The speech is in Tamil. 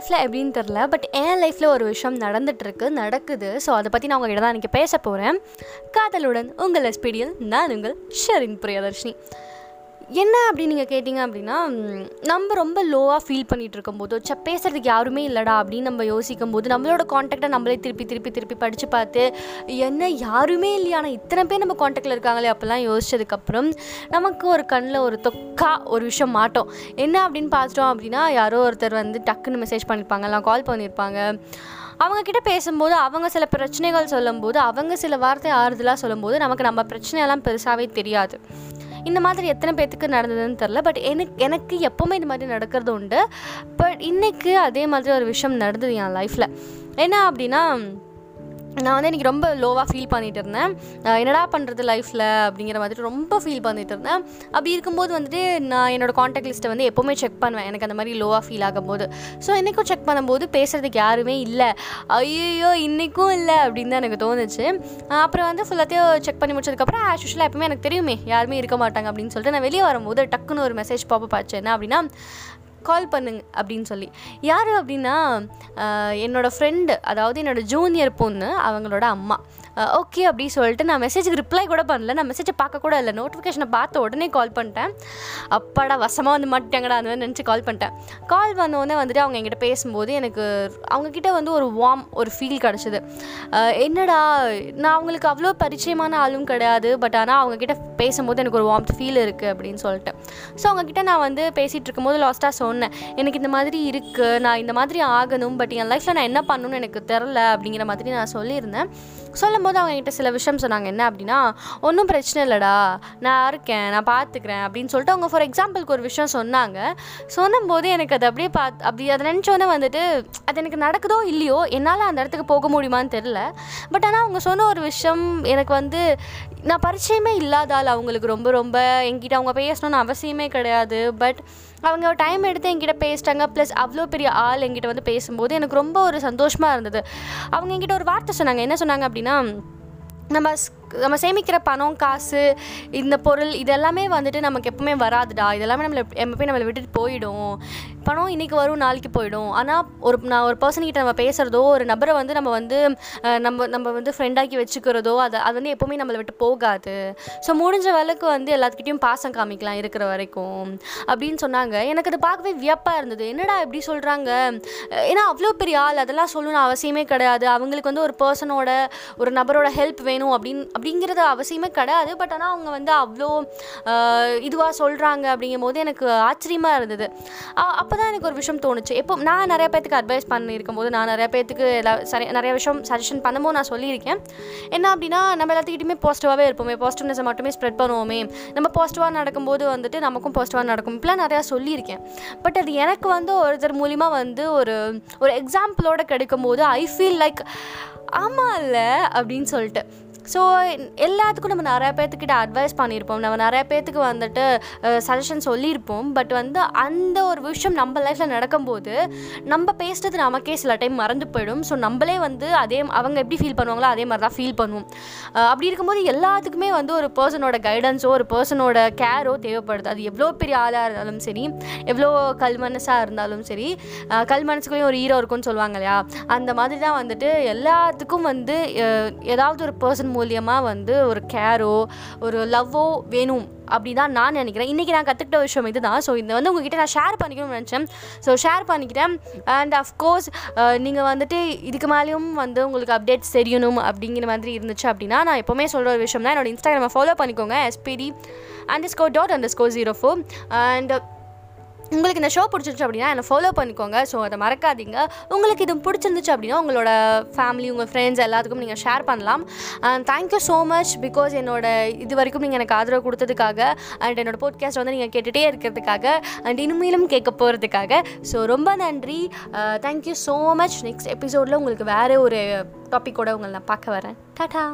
லைஃப்பில் எப்படின்னு தெரில பட் என் லைஃப்பில் ஒரு விஷயம் நடந்துகிட்ருக்கு நடக்குது. ஸோ அதை பற்றி நான் உங்ககிட்ட தான் இன்றைக்கி பேச போகிறேன் காதலுடன் உங்கள் எஸ்பிடியில் நான் உங்கள் ஷரின் பிரியதர்ஷினி. என்ன அப்படி நீங்கள் கேட்டிங்க அப்படின்னா நம்ம ரொம்ப லோவாக ஃபீல் பண்ணிகிட்டு இருக்கும்போது ச பேசுகிறதுக்கு யாருமே இல்லைடா அப்படின்னு நம்ம யோசிக்கும் போது நம்மளோட காண்டாக்டை நம்மளே திருப்பி திருப்பி திருப்பி படித்து பார்த்து என்ன யாருமே இல்லையா? ஆனால் இத்தனை பேர் நம்ம காண்டாக்டில் இருக்காங்களே? அப்போல்லாம் யோசிச்சதுக்கப்புறம் நமக்கு ஒரு கண்ணில் ஒரு தொக்கா ஒரு விஷயம் மாட்டோம். என்ன அப்படின்னு பார்த்துட்டோம் அப்படின்னா யாரோ ஒருத்தர் வந்து டக்குன்னு மெசேஜ் பண்ணியிருப்பாங்க இல்லை கால் பண்ணியிருப்பாங்க அவங்கக்கிட்ட பேசும்போது அவங்க சில பிரச்சனைகள் சொல்லும்போது அவங்க சில வார்த்தை ஆறுதலாக சொல்லும்போது நமக்கு நம்ம பிரச்சனையெல்லாம் பெருசாகவே தெரியாது. இந்த மாதிரி எத்தனை பேர்த்துக்கு நடந்ததுன்னு தெரில பட் எனக்கு எனக்கு எப்போவுமே இந்த மாதிரி நடக்கிறது உண்டு. பட் இன்றைக்கு அதே மாதிரி ஒரு விஷயம் நடந்தது என் லைஃப்பில் என்ன அப்படின்னா நான் வந்து இன்றைக்கி ரொம்ப லோவாக ஃபீல் பண்ணிட்டு இருந்தேன். என்னடா பண்ணுறது லைஃப்பில் அப்படிங்கிற மாதிரி ரொம்ப ஃபீல் பண்ணிட்டு இருந்தேன். அப்படி இருக்கும்போது வந்துட்டு நான் என்னோடய காண்டாக்ட் லிஸ்ட்டை வந்து எப்போவுமே செக் பண்ணுவேன். எனக்கு அந்த மாதிரி லோவாக ஃபீல் ஆகும்போது. ஸோ இன்றைக்கும் செக் பண்ணும்போது பேசுகிறதுக்கு யாருமே இல்லை. ஐயோ இன்றைக்கும் இல்லை அப்படின்னு தான் எனக்கு தோணுச்சு. அப்புறம் வந்து ஃபுல்லாத்தையும் செக் பண்ணி முடிச்சதுக்கப்புறம் ஆஸ் யூஷுவலாக எப்பவுமே எனக்கு தெரியுமே யாருமே இருக்க மாட்டாங்க அப்படின்னு சொல்லிட்டு நான் வெளியே வரும்போது டக்குன்னு ஒரு மெசேஜ் பாப்ப பார்த்து என்ன அப்படின்னா கால் பண்ணுங்க அப்படின்னு சொல்லி. யார் அப்படின்னா என்னோடய ஃப்ரெண்டு அதாவது என்னோட ஜூனியர் பொண்ணு அவங்களோட அம்மா. ஓகே அப்படி சொல்லிட்டு நான் மெசேஜுக்கு ரிப்ளை கூட பண்ணல. நான் மெசேஜை பார்க்க கூட இல்லை. நோட்டிஃபிகேஷனை பார்த்த உடனே கால் பண்ணிட்டேன். அப்பாடா வசமாக வந்து மாட்டாங்கடா அந்த மாதிரி நினச்சி கால் பண்ணிட்டேன். கால் வந்தோடனே வந்துட்டு அவங்க என்கிட்ட பேசும்போது எனக்கு அவங்கக்கிட்ட வந்து ஒரு வார்ம் ஒரு ஃபீல் கிடச்சிது. என்னடா நான் அவங்களுக்கு அவ்வளோ பரிச்சயமான ஆளும் கிடையாது. பட் ஆனால் அவங்கக்கிட்ட பேசும்போது எனக்கு ஒரு வார்ம் ஃபீல் இருக்குது அப்படின்னு சொல்லிட்டு. ஸோ அவங்கக்கிட்ட நான் வந்து பேசிகிட்டு இருக்கும்போது லாஸ்ட்டாக சொன்னேன். எனக்கு இந்த மாதிரி இருக்குது நான் இந்த மாதிரி ஆகணும் பட் என் லைஃப்பில் நான் என்ன பண்ணணும்னு எனக்கு தெரில அப்படிங்கிற மாதிரி நான் சொல்லியிருந்தேன். சொல்லும்போது அவங்க என்கிட்ட சில விஷயம் சொன்னாங்க. என்ன அப்படின்னா ஒன்றும் பிரச்சனை இல்லைடா. நான் இருக்கேன். நான் பார்த்துக்கிறேன் அப்படின்னு சொல்லிட்டு அவங்க ஃபார் எக்ஸாம்பிளுக்கு ஒரு விஷயம் சொன்னாங்க. சொன்னும்போது எனக்கு அது அப்படியே பார்த்து அப்படி அதை நினச்சோன்னே வந்துட்டு அது எனக்கு நடக்குதோ இல்லையோ என்னால் அந்த இடத்துக்கு போக முடியுமான்னு தெரில பட் ஆனால் அவங்க சொன்ன ஒரு விஷயம் எனக்கு வந்து நான் பரிச்சயமே இல்லாத ஆள் அவங்களுக்கு ரொம்ப ரொம்ப. என்கிட்ட அவங்க பேசணும்னு அவசியமே கிடையாது. பட் அவங்க டைம் எடுத்து என்கிட்ட பேசிட்டாங்க. ப்ளஸ் அவ்வளோ பெரிய ஆள் என்கிட்ட வந்து பேசும்போது எனக்கு ரொம்ப ஒரு சந்தோஷமாக இருந்தது. அவங்க என்கிட்ட ஒரு வார்த்தை சொன்னாங்க. என்ன சொன்னாங்க அப்படின்னா நம்ம ஸ்- நம்ம சேமிக்கிற பணம் காசு இந்த பொருள் இதெல்லாமே வந்துட்டு நமக்கு எப்பவுமே வராதுடா. இதெல்லாமே நம்மளை எப்பவுமே நம்மளை விட்டுட்டு போயிடும். பணம் இன்றைக்கி வரும் நாளைக்கு போயிடும். ஆனால் ஒரு நான் ஒரு பர்சன் கிட்ட நம்ம பேசுகிறதோ ஒரு நபரை வந்து நம்ம வந்து நம்ம நம்ம வந்து ஃப்ரெண்டாக்கி வச்சுக்கிறதோ அதை அது வந்து எப்போவுமே நம்மளை விட்டு போகாது. ஸோ முடிஞ்ச வேலைக்கு வந்து எல்லாத்துக்கிட்டையும் பாசம் காமிக்கலாம் இருக்கிற வரைக்கும். அப்படின்னு சொன்னாங்க. எனக்கு அது பார்க்கவே வியப்பாக இருந்தது. என்னடா இப்படி சொல்கிறாங்க ஏன்னா அவ்வளோ பெரிய ஆள் அதெல்லாம் சொல்லணும்னு அவசியமே கிடையாது. அவங்களுக்கு வந்து ஒரு பர்சனோட ஒரு நபரோட ஹெல்ப் வேணும் அப்படின்னு அப்படிங்கிறது அவசியமே கிடையாது. பட் ஆனால் அவங்க வந்து அவ்வளோ இதுவாக சொல்கிறாங்க அப்படிங்கும் போது எனக்கு ஆச்சரியமாக இருந்தது. அப்போ தான் எனக்கு ஒரு விஷயம் தோணுச்சு. எப்போ நான் நிறைய பேர்த்துக்கு அட்வைஸ் பண்ணியிருக்கும் போது நான் நிறைய பேர்த்துக்கு எல்லா சரி நிறைய விஷயம் சஜஷன் பண்ணும்போது நான் சொல்லியிருக்கேன். என்ன அப்படின்னா நம்ம எல்லாத்துக்கிட்டையுமே பாசிட்டிவாகவே இருப்போமே. பாசிட்டிவ்னஸை மட்டுமே ஸ்ப்ரெட் பண்ணுவோமே. நம்ம பாசிட்டிவாக நடக்கும்போது வந்துட்டு நமக்கும் பாசிட்டிவாக நடக்கும் இப்படிலாம் நிறையா சொல்லியிருக்கேன். பட் அது எனக்கு வந்து ஒருத்தர் மூலிமா வந்து ஒரு ஒரு எக்ஸாம்பிளோட கிடைக்கும்போது ஐ ஃபீல் லைக் ஆமாம் இல்லை அப்படின்னு சொல்லிட்டு. ஸோ எல்லாத்துக்கும் நம்ம நிறைய பேர்த்துக்கிட்ட அட்வைஸ் பண்ணியிருப்போம் நம்ம நிறைய பேர்த்துக்கு வந்துட்டு சஜஷன் சொல்லியிருப்போம் பட் வந்து அந்த ஒரு விஷயம் நம்ம லைஃப்பில் நடக்கும்போது நம்ம பேசுறது நமக்கே சில டைம் மறந்து போயிடும். ஸோ நம்மளே வந்து அதே அவங்க எப்படி ஃபீல் பண்ணுவாங்களோ அதே மாதிரி தான் ஃபீல் பண்ணுவோம் அப்படி இருக்கும்போது எல்லாத்துக்குமே வந்து ஒரு பர்சனோட கைடன்ஸோ ஒரு பர்சனோட கேரோ தேவைப்படுது. அது எவ்வளோ பெரிய ஆளாக இருந்தாலும் சரி எவ்வளோ கல் மனசாக இருந்தாலும் சரி கல் மனசுக்குள்ளேயும் ஒரு ஹீரோ இருக்கும்னு சொல்லுவாங்க இல்லையா? அந்த மாதிரி தான் வந்துட்டு எல்லாத்துக்கும் வந்து ஏதாவது ஒரு பர்சன் மூலியமாக வந்து ஒரு கேரோ ஒரு லவ்வோ வேணும் அப்படி தான் நான் நினைக்கிறேன். இன்றைக்கி நான் கற்றுக்கிட்ட விஷயம் இதுதான். ஸோ இதை வந்து உங்ககிட்ட நான் ஷேர் பண்ணிக்கணும்னு நினச்சேன். ஸோ ஷேர் பண்ணிக்கிட்டேன் அண்ட் அஃப்கோர்ஸ் நீங்கள் வந்துட்டு இதுக்கு மேலேயும் வந்து உங்களுக்கு அப்டேட்ஸ் தெரியணும் அப்படிங்கிற மாதிரி இருந்துச்சு அப்படின்னா நான் எப்போவுமே சொல்கிற ஒரு விஷயம் தான் என்னோட இன்ஸ்டாகிராமை ஃபாலோ பண்ணிக்கோங்க. SPD underscore dot underscore zero four and உங்களுக்கு இந்த ஷோ பிடிச்சிருச்சு அப்படின்னா என்னை ஃபாலோ பண்ணிக்கோங்க. ஸோ அதை மறக்காதீங்க. உங்களுக்கு இது பிடிச்சிருந்துச்சு அப்படின்னா உங்களோட ஃபேமிலி உங்கள் ஃப்ரெண்ட்ஸ் எல்லாத்துக்கும் நீங்கள் ஷேர் பண்ணலாம். And thank you so much because என்னோட இது வரைக்கும் நீங்கள் எனக்கு ஆதரவு கொடுத்ததுக்காக அண்ட் என்னோட போட்காஸ்ட் வந்து நீங்கள் கேட்டுகிட்டே இருக்கிறதுக்காக அண்ட் இனிமேலும் கேட்க போகிறதுக்காக ஸோ ரொம்ப நன்றி. தேங்க்யூ ஸோ மச் நெக்ஸ்ட் எபிசோடில் உங்களுக்கு வேறு ஒரு டாப்பிக்கோட உங்களை நான் பார்க்க வரேன். டாடா